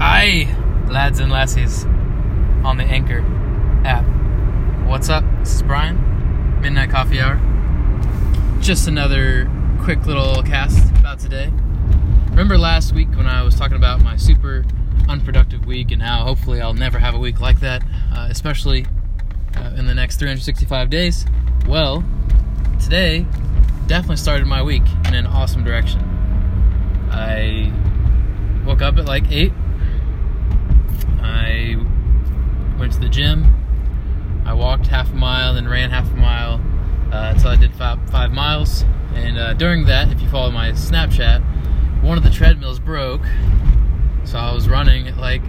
Aye, lads and lassies on the Anchor app. What's up? This is Brian, Midnight Coffee Hour. Just another quick little cast about today. Remember last week when I was talking about my super unproductive week and how hopefully I'll never have a week like that, uh, especially uh, in the next 365 days? Well, today definitely started my week in an awesome direction. I woke up at like 8. I went to the gym. I walked half a mile, then ran half a mile uh, until I did five, five miles. And uh, during that, if you follow my Snapchat, one of the treadmills broke. So I was running at like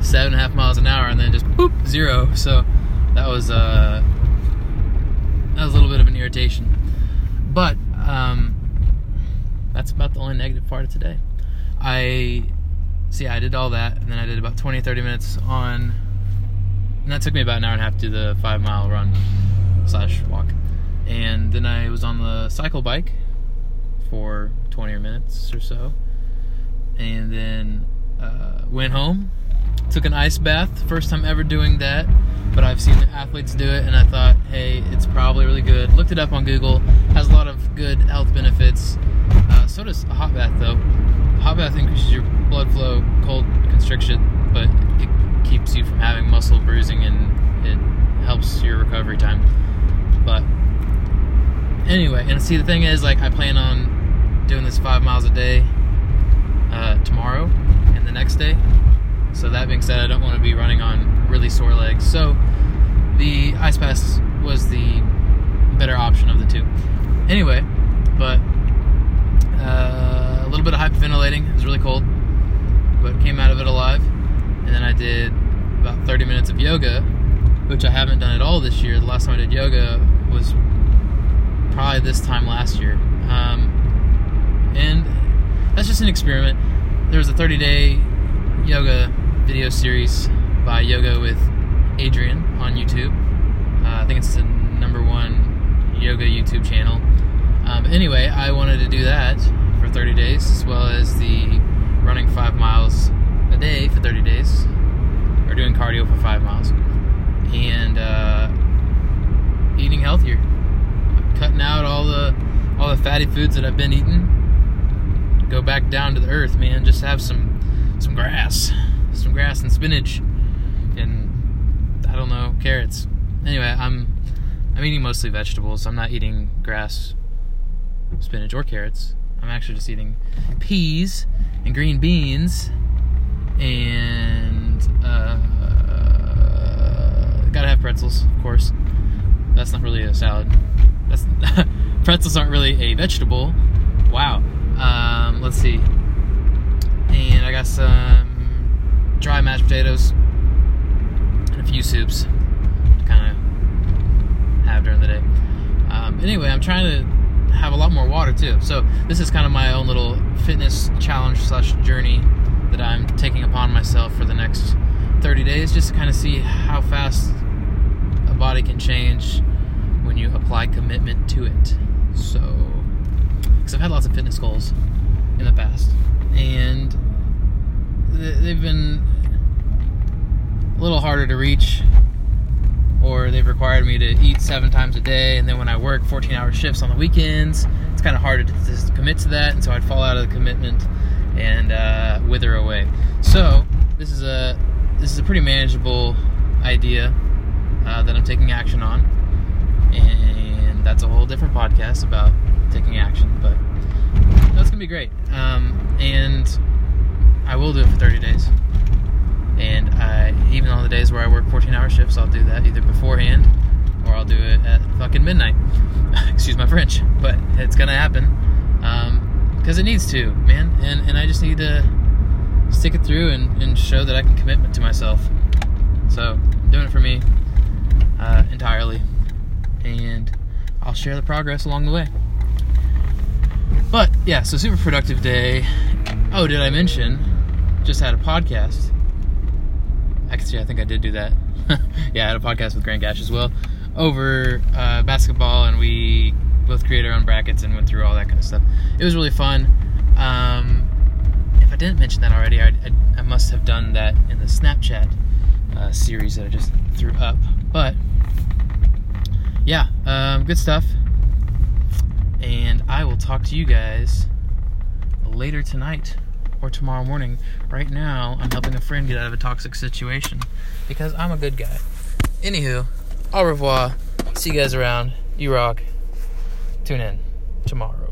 seven and a half miles an hour and then just boop, zero. So that was, uh, that was a little bit of an irritation. But um, that's about the only negative part of today. I see. I did all that, and then I did about 20 30 minutes on, and that took me about an hour and a half to do the five mile run slash walk, and then I was on the cycle bike for 20 minutes or so, and then uh, went home, took an ice bath. First time ever doing that, but I've seen athletes do it, and I thought, hey, it's probably really good. Looked it up on Google. Has a lot of good health benefits. Uh, so does a hot bath, though. Hot bath increases your blood flow, cold constriction, but it keeps you from having muscle bruising and it helps your recovery time. But anyway, and see, the thing is, like, I plan on doing this five miles a day uh, tomorrow and the next day. So that being said, I don't want to be running on really sore legs. So the ice pass was the better option of the two. Anyway, but uh, a little bit of hyperventilating. It was really cold, but came out of it alive. And then I did about 30 minutes of yoga, which I haven't done at all this year. The last time I did yoga was probably this time last year. Um, and that's just an experiment. There was a 30 day yoga video series by Yoga with Adriene on YouTube. Uh, I think it's the number one yoga YouTube channel. Um, anyway, I wanted to do that for 30 days, as well as the running five miles a day for 30 days, doing cardio for five miles, and uh, eating healthier, cutting out all the all the fatty foods that I've been eating. Go back down to the earth, man. Just have some some grass, some grass and spinach, and I don't know carrots. Anyway, I'm I'm eating mostly vegetables. I'm not eating grass, spinach, or carrots. I'm actually just eating peas and green beans, and uh, gotta have pretzels, of course. That's not really a salad. That's pretzels aren't really a vegetable. Wow. Um, let's see. And I got some dry mashed potatoes and a few soups to kind of have during the day. Um, anyway, I'm trying to have a lot more water too. So this is kind of my own little fitness challenge slash journey that I'm taking upon myself for the next 30 days, just to kind of see how fast a body can change when you apply commitment to it. So, because I've had lots of fitness goals in the past, and they've been a little harder to reach or they've required me to eat seven times a day and then when i work 14 hour shifts on the weekends it's kind of harder to, to commit to that and so i'd fall out of the commitment and uh, wither away so this is a this is a pretty manageable idea uh, that i'm taking action on and that's a whole different podcast about taking action but that's gonna be great um, and I will do it for 30 days. And I, even on the days where I work 14 hour shifts, I'll do that either beforehand or I'll do it at fucking midnight. Excuse my French, but it's gonna happen. Because um, it needs to, man. And, and I just need to stick it through and, and show that I can commitment to myself. So, I'm doing it for me uh, entirely. And I'll share the progress along the way. But yeah, so super productive day. Oh, did I mention? Just had a podcast. Actually, I think I did do that. yeah, I had a podcast with Grant Gash as well over uh, basketball, and we both created our own brackets and went through all that kind of stuff. It was really fun. Um, didn't mention that already, I, I, I must have done that in the Snapchat uh, series that I just threw up. But yeah, um, good stuff. And I will talk to you guys later tonight or tomorrow morning. Right now, I'm helping a friend get out of a toxic situation because I'm a good guy. Anywho, au revoir. See you guys around. You rock. Tune in tomorrow.